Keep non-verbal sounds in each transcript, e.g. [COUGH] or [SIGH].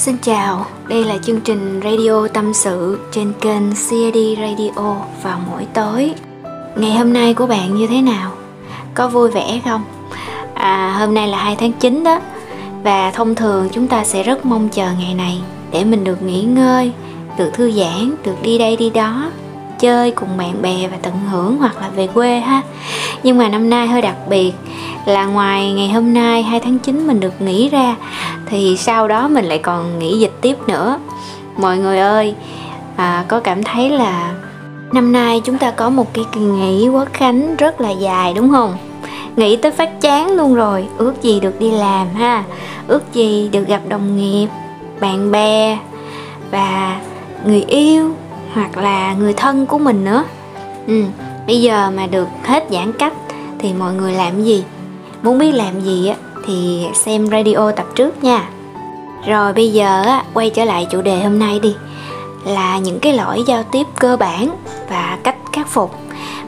Xin chào, đây là chương trình radio tâm sự trên kênh CAD Radio vào mỗi tối. Ngày hôm nay của bạn như thế nào? Có vui vẻ không? À, hôm nay là 2 tháng 9 đó và thông thường chúng ta sẽ rất mong chờ ngày này để mình được nghỉ ngơi, được thư giãn, được đi đây đi đó, chơi cùng bạn bè và tận hưởng hoặc là về quê ha. Nhưng mà năm nay hơi đặc biệt là ngoài ngày hôm nay 2 tháng 9 mình được nghỉ ra thì sau đó mình lại còn nghỉ dịch tiếp nữa. Mọi người ơi à, có cảm thấy là năm nay chúng ta có một cái kỳ nghỉ quốc khánh rất là dài đúng không? Nghĩ tới phát chán luôn rồi ước gì được đi làm ha. Ước gì được gặp đồng nghiệp bạn bè và người yêu hoặc là người thân của mình nữa. Ừ, bây giờ mà được hết giãn cách thì mọi người làm gì? Muốn biết làm gì á? Thì xem radio tập trước nha. Rồi bây giờ á quay trở lại chủ đề hôm nay đi. Là những cái lỗi giao tiếp cơ bản và cách khắc phục.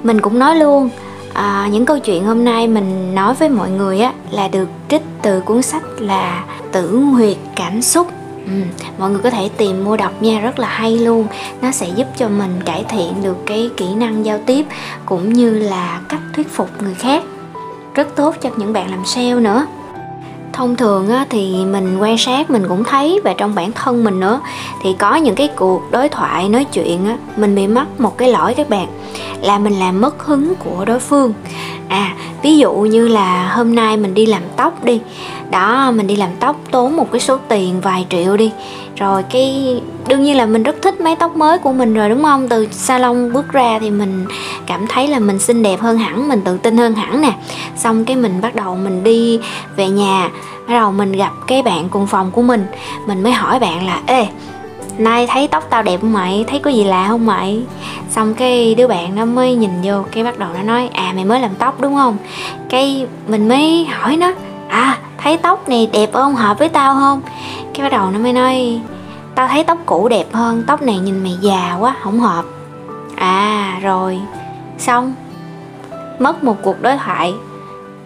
Mình cũng nói luôn à, những câu chuyện hôm nay mình nói với mọi người á là được trích từ cuốn sách là tử huyệt cảm xúc. Ừ, mọi người có thể tìm mua đọc nha rất là hay luôn. Nó sẽ giúp cho mình cải thiện được cái kỹ năng giao tiếp cũng như là cách thuyết phục người khác. Rất tốt cho những bạn làm sale nữa thông thường á, thì mình quan sát mình cũng thấy và trong bản thân mình nữa. Thì có những cái cuộc đối thoại nói chuyện á, mình bị mắc một cái lỗi các bạn là mình làm mất hứng của đối phương. À ví dụ như là hôm nay mình đi làm tóc đi đó, mình đi làm tóc tốn một cái số tiền vài triệu đi. Rồi cái, đương nhiên là mình rất thích mái tóc mới của mình rồi, đúng không? Từ salon bước ra thì mình cảm thấy là mình xinh đẹp hơn hẳn, mình tự tin hơn hẳn nè. Xong cái mình bắt đầu mình đi về nhà, bắt đầu mình gặp cái bạn cùng phòng của mình. Mình mới hỏi bạn là, ê, nay thấy tóc tao đẹp không mày? Thấy có gì lạ không mày? Xong cái đứa bạn nó mới nhìn vô, cái bắt đầu nó nói à mày mới làm tóc, đúng không? Cái mình mới hỏi nó à thấy tóc này đẹp không hợp với tao không? Cái bắt đầu nó mới nói, tao thấy tóc cũ đẹp hơn, tóc này nhìn mày già quá không hợp. À rồi. Xong. Mất một cuộc đối thoại,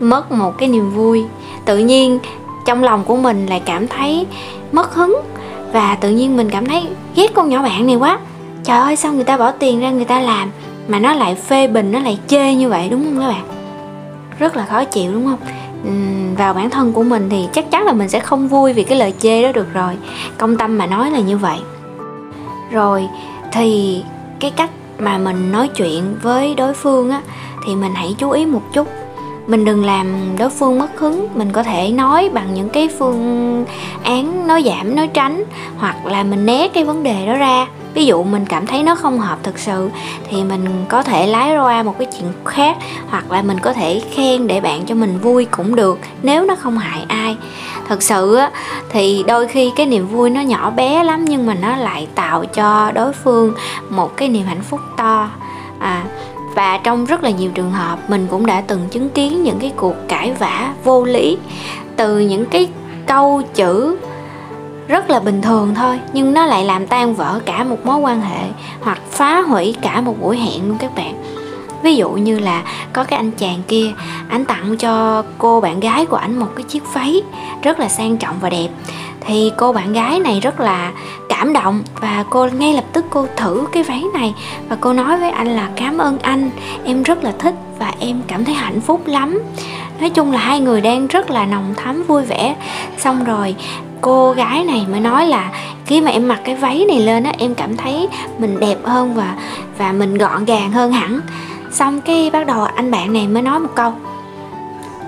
mất một cái niềm vui. Tự nhiên trong lòng của mình lại cảm thấy mất hứng và tự nhiên mình cảm thấy ghét con nhỏ bạn này quá. Trời ơi, sao người ta bỏ tiền ra người ta làm mà nó lại phê bình, nó lại chê như vậy, đúng không các bạn? Rất là khó chịu, đúng không? Vào bản thân của mình thì chắc chắn là mình sẽ không vui vì cái lời chê đó được rồi. Công tâm mà nói là như vậy. Rồi, thì cái cách mà mình nói chuyện với đối phương á, thì mình hãy chú ý một chút. Mình đừng làm đối phương mất hứng. Mình có thể nói bằng những cái phương án nói giảm, nói tránh hoặc là mình né cái vấn đề đó ra ví dụ mình cảm thấy nó không hợp thực sự thì mình có thể lái qua một cái chuyện khác hoặc là mình có thể khen để bạn cho mình vui cũng được, nếu nó không hại ai. Thật sự á, thì đôi khi cái niềm vui nó nhỏ bé lắm nhưng mà nó lại tạo cho đối phương một cái niềm hạnh phúc to. À và trong rất là nhiều trường hợp, mình cũng đã từng chứng kiến những cái cuộc cãi vã vô lý từ những cái câu chữ rất là bình thường thôi, nhưng nó lại làm tan vỡ cả một mối quan hệ hoặc phá hủy cả một buổi hẹn luôn các bạn. Ví dụ như là có cái anh chàng kia anh tặng cho cô bạn gái của anh một cái chiếc váy rất là sang trọng và đẹp. Thì cô bạn gái này rất là cảm động và cô ngay lập tức cô thử cái váy này và cô nói với anh là, cảm ơn anh, em rất là thích và em cảm thấy hạnh phúc lắm. Nói chung là hai người đang rất là nồng thắm, vui vẻ. Xong rồi cô gái này mới nói là khi mà em mặc cái váy này lên á, em cảm thấy mình đẹp hơn và và mình gọn gàng hơn hẳn. Xong cái bắt đầu anh bạn này mới nói một câu.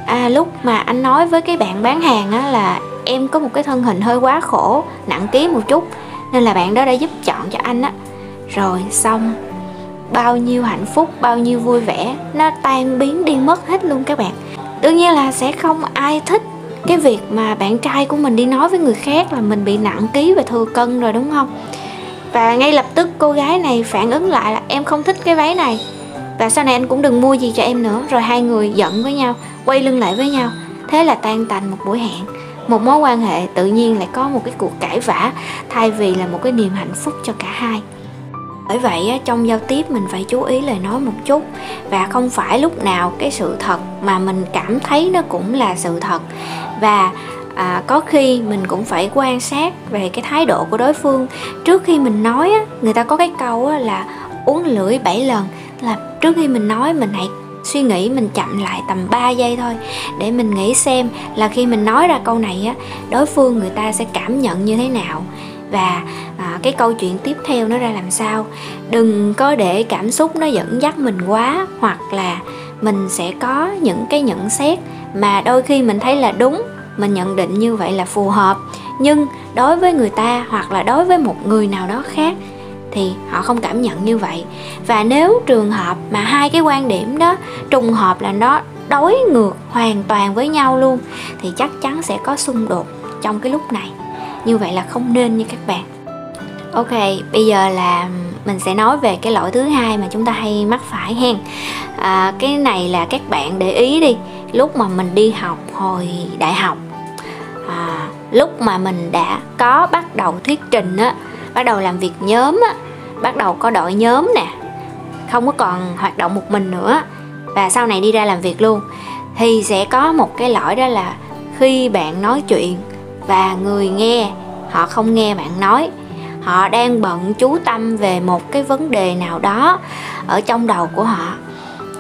À lúc mà anh nói với cái bạn bán hàng á là em có một cái thân hình hơi quá khổ, nặng ký một chút, nên là bạn đó đã giúp chọn cho anh á. Rồi xong, bao nhiêu hạnh phúc, bao nhiêu vui vẻ, nó tan biến đi mất hết luôn các bạn. Đương nhiên là sẽ không ai thích cái việc mà bạn trai của mình đi nói với người khác là mình bị nặng ký và thừa cân rồi, đúng không? Và ngay lập tức cô gái này phản ứng lại là, em không thích cái váy này. Và sau này anh cũng đừng mua gì cho em nữa. Rồi hai người giận với nhau, quay lưng lại với nhau. Thế là tan tành một buổi hẹn. Một mối quan hệ tự nhiên lại có một cái cuộc cãi vã, thay vì là một cái niềm hạnh phúc cho cả hai bởi vậy trong giao tiếp mình phải chú ý lời nói một chút. Và không phải lúc nào cái sự thật mà mình cảm thấy nó cũng là sự thật. Và à, có khi mình cũng phải quan sát về cái thái độ của đối phương. Trước khi mình nói á, người ta có cái câu á, là uống lưỡi 7 lần là trước khi mình nói mình hãy suy nghĩ mình chậm lại tầm 3 giây thôi để mình nghĩ xem là khi mình nói ra câu này á đối phương người ta sẽ cảm nhận như thế nào và à, cái câu chuyện tiếp theo nó ra làm sao? Đừng có để cảm xúc nó dẫn dắt mình quá hoặc là mình sẽ có những cái nhận xét mà đôi khi mình thấy là đúng mình nhận định như vậy là phù hợp. Nhưng đối với người ta hoặc là đối với một người nào đó khác thì họ không cảm nhận như vậy. Và nếu trường hợp mà hai cái quan điểm đó trùng hợp là nó đối ngược hoàn toàn với nhau luôn thì chắc chắn sẽ có xung đột trong cái lúc này như vậy là không nên như các bạn. Ok bây giờ là mình sẽ nói về cái lỗi thứ hai mà chúng ta hay mắc phải hen. À, cái này là các bạn để ý đi. Lúc mà mình đi học hồi đại học à, lúc mà mình đã có bắt đầu thuyết trình á bắt đầu làm việc nhóm á bắt đầu có đội nhóm nè không có còn hoạt động một mình nữa và sau này đi ra làm việc luôn thì sẽ có một cái lỗi đó là khi bạn nói chuyện và người nghe. Họ không nghe bạn nói. Họ đang bận chú tâm về một cái vấn đề nào đó ở trong đầu của họ.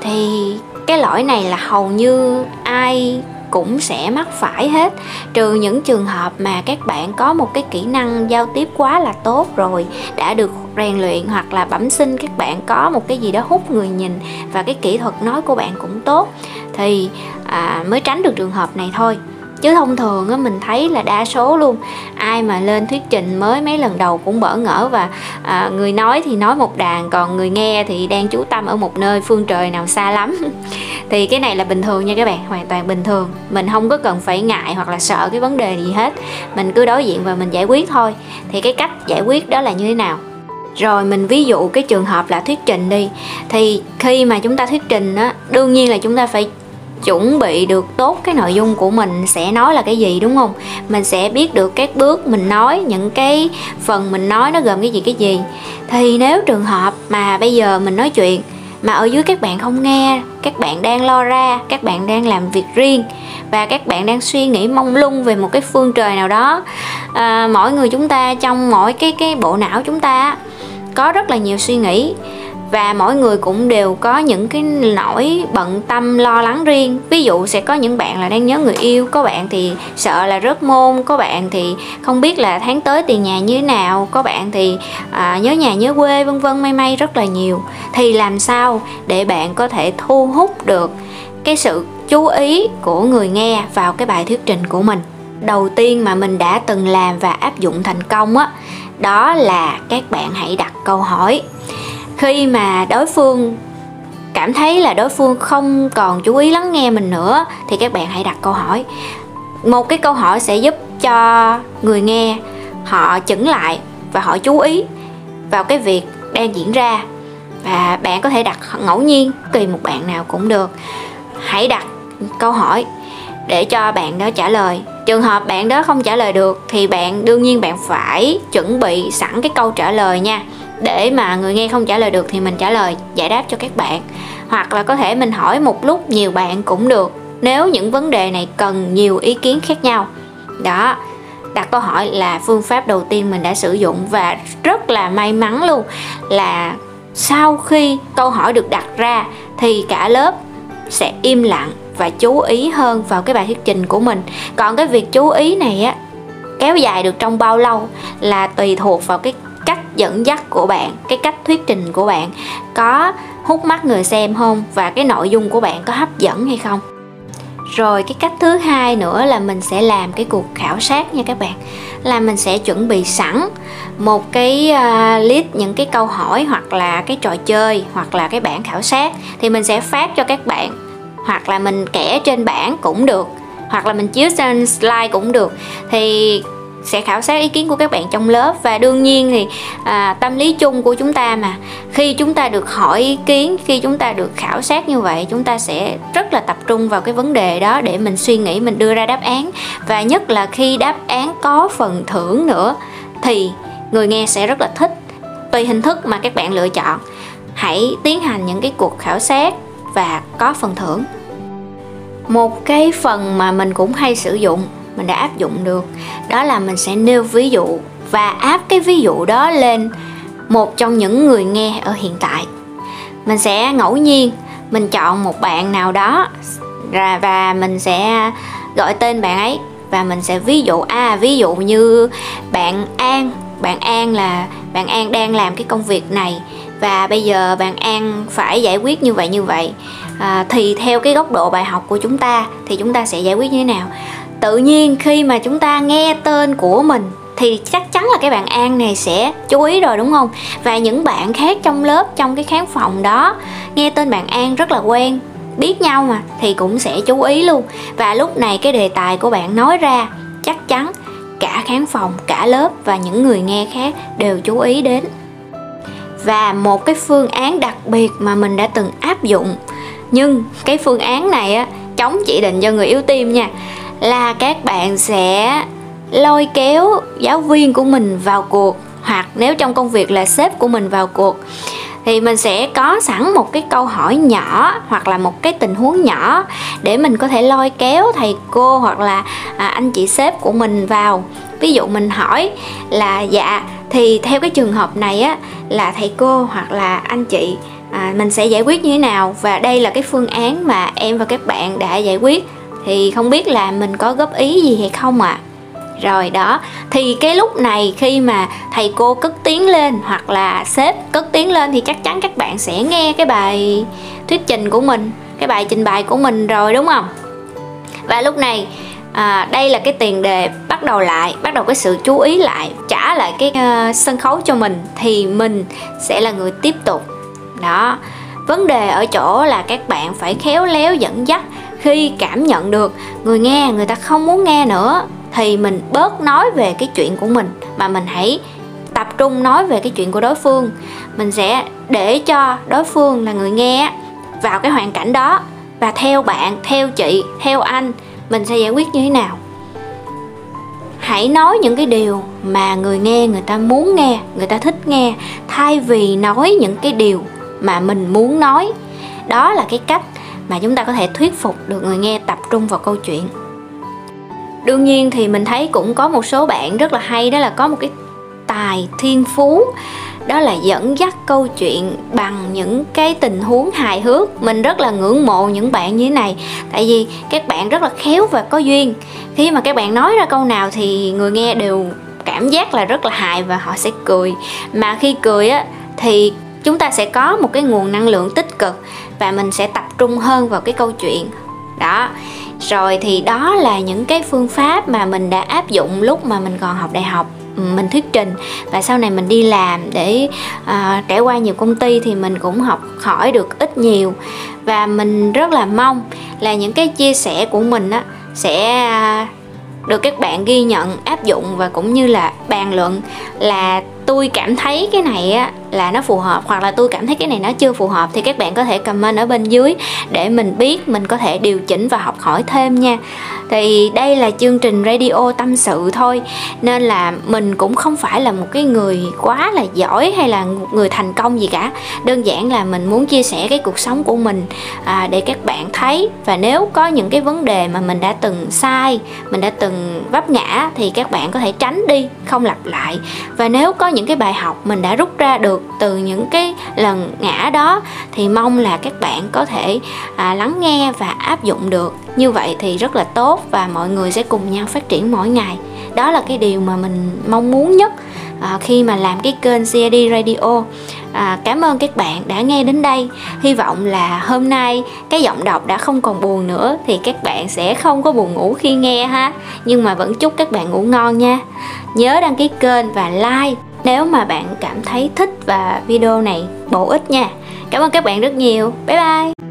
Thì cái lỗi này là hầu như ai cũng sẽ mắc phải hết. Trừ những trường hợp mà các bạn có một cái kỹ năng giao tiếp quá là tốt rồi đã được rèn luyện hoặc là bẩm sinh các bạn có một cái gì đó hút người nhìn và cái kỹ thuật nói của bạn cũng tốt thì à, mới tránh được trường hợp này thôi chứ thông thường á mình thấy là đa số luôn. Ai mà lên thuyết trình mới mấy lần đầu cũng bỡ ngỡ và à, người nói thì nói một đàn còn người nghe thì đang chú tâm ở một nơi phương trời nào xa lắm. [LAUGHS] Thì cái này là bình thường nha các bạn hoàn toàn bình thường. Mình không có cần phải ngại hoặc là sợ cái vấn đề gì hết. Mình cứ đối diện và mình giải quyết thôi. Thì cái cách giải quyết đó là như thế nào? Rồi mình ví dụ cái trường hợp là thuyết trình đi. Thì khi mà chúng ta thuyết trình á đương nhiên là chúng ta phải chuẩn bị được tốt cái nội dung của mình sẽ nói là cái gì đúng không? Mình sẽ biết được các bước mình nói những cái phần mình nói nó gồm cái gì cái gì. Thì nếu trường hợp mà bây giờ mình nói chuyện mà ở dưới các bạn không nghe các bạn đang lo ra các bạn đang làm việc riêng và các bạn đang suy nghĩ mông lung về một cái phương trời nào đó à, mỗi người chúng ta trong mỗi cái cái bộ não chúng ta có rất là nhiều suy nghĩ và mỗi người cũng đều có những cái nỗi bận tâm lo lắng riêng. Ví dụ sẽ có những bạn là đang nhớ người yêu có bạn thì sợ là rớt môn có bạn thì không biết là tháng tới tiền nhà như thế nào có bạn thì à, nhớ nhà nhớ quê vân vân may may rất là nhiều. Thì làm sao để bạn có thể thu hút được cái sự chú ý của người nghe vào cái bài thuyết trình của mình? Đầu tiên mà mình đã từng làm và áp dụng thành công á đó là các bạn hãy đặt câu hỏi khi mà đối phương cảm thấy là đối phương không còn chú ý lắng nghe mình nữa, thì các bạn hãy đặt câu hỏi. Một cái câu hỏi sẽ giúp cho người nghe họ chững lại và họ chú ý vào cái việc đang diễn ra. Và bạn có thể đặt ngẫu nhiên, tùy một bạn nào cũng được. Hãy đặt câu hỏi để cho bạn đó trả lời. Trường hợp bạn đó không trả lời được, thì bạn, đương nhiên bạn phải chuẩn bị sẵn cái câu trả lời nha để mà người nghe không trả lời được thì mình trả lời, giải đáp cho các bạn. Hoặc là có thể mình hỏi một lúc nhiều bạn cũng được, nếu những vấn đề này cần nhiều ý kiến khác nhau. Đó, đặt câu hỏi là phương pháp đầu tiên mình đã sử dụng và rất là may mắn luôn là sau khi câu hỏi được đặt ra thì cả lớp sẽ im lặng và chú ý hơn vào cái bài thuyết trình của mình. Còn cái việc chú ý này á, kéo dài được trong bao lâu là tùy thuộc vào cái dẫn dắt của bạn cái cách thuyết trình của bạn có hút mắt người xem không? Và cái nội dung của bạn có hấp dẫn hay không? Rồi cái cách thứ hai nữa là mình sẽ làm cái cuộc khảo sát nha các bạn. Là mình sẽ chuẩn bị sẵn một cái uh, list những cái câu hỏi hoặc là cái trò chơi hoặc là cái bảng khảo sát. Thì mình sẽ phát cho các bạn. Hoặc là mình kẻ trên bảng cũng được. Hoặc là mình chiếu trên slide cũng được. Thì sẽ khảo sát ý kiến của các bạn trong lớp. Và đương nhiên thì à, tâm lý chung của chúng ta mà khi chúng ta được hỏi ý kiến khi chúng ta được khảo sát như vậy chúng ta sẽ rất là tập trung vào cái vấn đề đó để mình suy nghĩ mình đưa ra đáp án. Và nhất là khi đáp án có phần thưởng nữa thì người nghe sẽ rất là thích. Tùy hình thức mà các bạn lựa chọn hãy tiến hành những cái cuộc khảo sát và có phần thưởng. Một cái phần mà mình cũng hay sử dụng mình đã áp dụng được. Đó là mình sẽ nêu ví dụ và áp cái ví dụ đó lên một trong những người nghe ở hiện tại. Mình sẽ ngẫu nhiên mình chọn một bạn nào đó và mình sẽ gọi tên bạn ấy và mình sẽ ví dụ à ví dụ như bạn An. Bạn An là bạn An đang làm cái công việc này và bây giờ bạn An phải giải quyết như vậy như vậy. À, thì theo cái góc độ bài học của chúng ta thì chúng ta sẽ giải quyết như thế nào? Tự nhiên khi mà chúng ta nghe tên của mình thì chắc chắn là cái bạn An này sẽ chú ý rồi, đúng không? Và những bạn khác trong lớp, trong cái khán phòng đó, nghe tên bạn An rất là quen, biết nhau mà thì cũng sẽ chú ý luôn. Và lúc này cái đề tài của bạn nói ra, chắc chắn cả khán phòng, cả lớp và những người nghe khác đều chú ý đến. Và một cái phương án đặc biệt mà mình đã từng áp dụng, nhưng cái phương án này á, chống chỉ định cho người yếu tim nha là các bạn sẽ lôi kéo giáo viên của mình vào cuộc hoặc nếu trong công việc là sếp của mình vào cuộc thì mình sẽ có sẵn một cái câu hỏi nhỏ hoặc là một cái tình huống nhỏ để mình có thể lôi kéo thầy cô hoặc là à, anh chị sếp của mình vào. Ví dụ mình hỏi là dạ thì theo cái trường hợp này á là thầy cô hoặc là anh chị à, mình sẽ giải quyết như thế nào? Và đây là cái phương án mà em và các bạn đã giải quyết thì không biết là mình có góp ý gì hay không ạ à? rồi đó thì cái lúc này khi mà thầy cô cất tiếng lên hoặc là sếp cất tiếng lên thì chắc chắn các bạn sẽ nghe cái bài thuyết trình của mình cái bài trình bày của mình rồi đúng không và lúc này à, đây là cái tiền đề bắt đầu lại bắt đầu cái sự chú ý lại trả lại cái uh, sân khấu cho mình thì mình sẽ là người tiếp tục đó vấn đề ở chỗ là các bạn phải khéo léo dẫn dắt khi cảm nhận được người nghe, người ta không muốn nghe nữa, thì mình bớt nói về cái chuyện của mình. Mà mình hãy tập trung nói về cái chuyện của đối phương. Mình sẽ để cho đối phương là người nghe vào cái hoàn cảnh đó. Và theo bạn, theo chị, theo anh, mình sẽ giải quyết như thế nào? Hãy nói những cái điều mà người nghe, người ta muốn nghe, người ta thích nghe, thay vì nói những cái điều mà mình muốn nói. Đó là cái cách mà chúng ta có thể thuyết phục được người nghe tập trung vào câu chuyện. Đương nhiên thì mình thấy cũng có một số bạn rất là hay, đó là có một cái tài thiên phú, đó là dẫn dắt câu chuyện bằng những cái tình huống hài hước. Mình rất là ngưỡng mộ những bạn như thế này, tại vì các bạn rất là khéo và có duyên. Khi mà các bạn nói ra câu nào thì người nghe đều cảm giác là rất là hài và họ sẽ cười. Mà khi cười á, thì chúng ta sẽ có một cái nguồn năng lượng tích cực và mình sẽ tập trung hơn vào cái câu chuyện. Đó. Rồi thì đó là những cái phương pháp mà mình đã áp dụng lúc mà mình còn học đại học. Ừ, mình thuyết trình. Và sau này mình đi làm để uh, trải qua nhiều công ty thì mình cũng học hỏi được ít nhiều. Và mình rất là mong là những cái chia sẻ của mình á sẽ uh, được các bạn ghi nhận áp dụng và cũng như là bàn luận là tôi cảm thấy cái này á là nó phù hợp hoặc là tôi cảm thấy cái này nó chưa phù hợp thì các bạn có thể comment ở bên dưới để mình biết mình có thể điều chỉnh và học hỏi thêm nha. Thì đây là chương trình radio tâm sự thôi nên là mình cũng không phải là một cái người quá là giỏi hay là một người thành công gì cả. Đơn giản là mình muốn chia sẻ cái cuộc sống của mình à, để các bạn thấy. Và nếu có những cái vấn đề mà mình đã từng sai mình đã từng vấp ngã thì các bạn có thể tránh đi không lặp lại. Và nếu có những cái bài học mình đã rút ra được từ những cái lần ngã đó thì mong là các bạn có thể à, lắng nghe và áp dụng được. Như vậy thì rất là tốt và mọi người sẽ cùng nhau phát triển mỗi ngày. Đó là cái điều mà mình mong muốn nhất à, khi mà làm cái kênh CID Radio. À, cảm ơn các bạn đã nghe đến đây. Hy vọng là hôm nay cái giọng đọc đã không còn buồn nữa thì các bạn sẽ không có buồn ngủ khi nghe ha. Nhưng mà vẫn chúc các bạn ngủ ngon nha. Nhớ đăng ký kênh và like nếu mà bạn cảm thấy thích và video này bổ ích nha. Cảm ơn các bạn rất nhiều. Bye bye.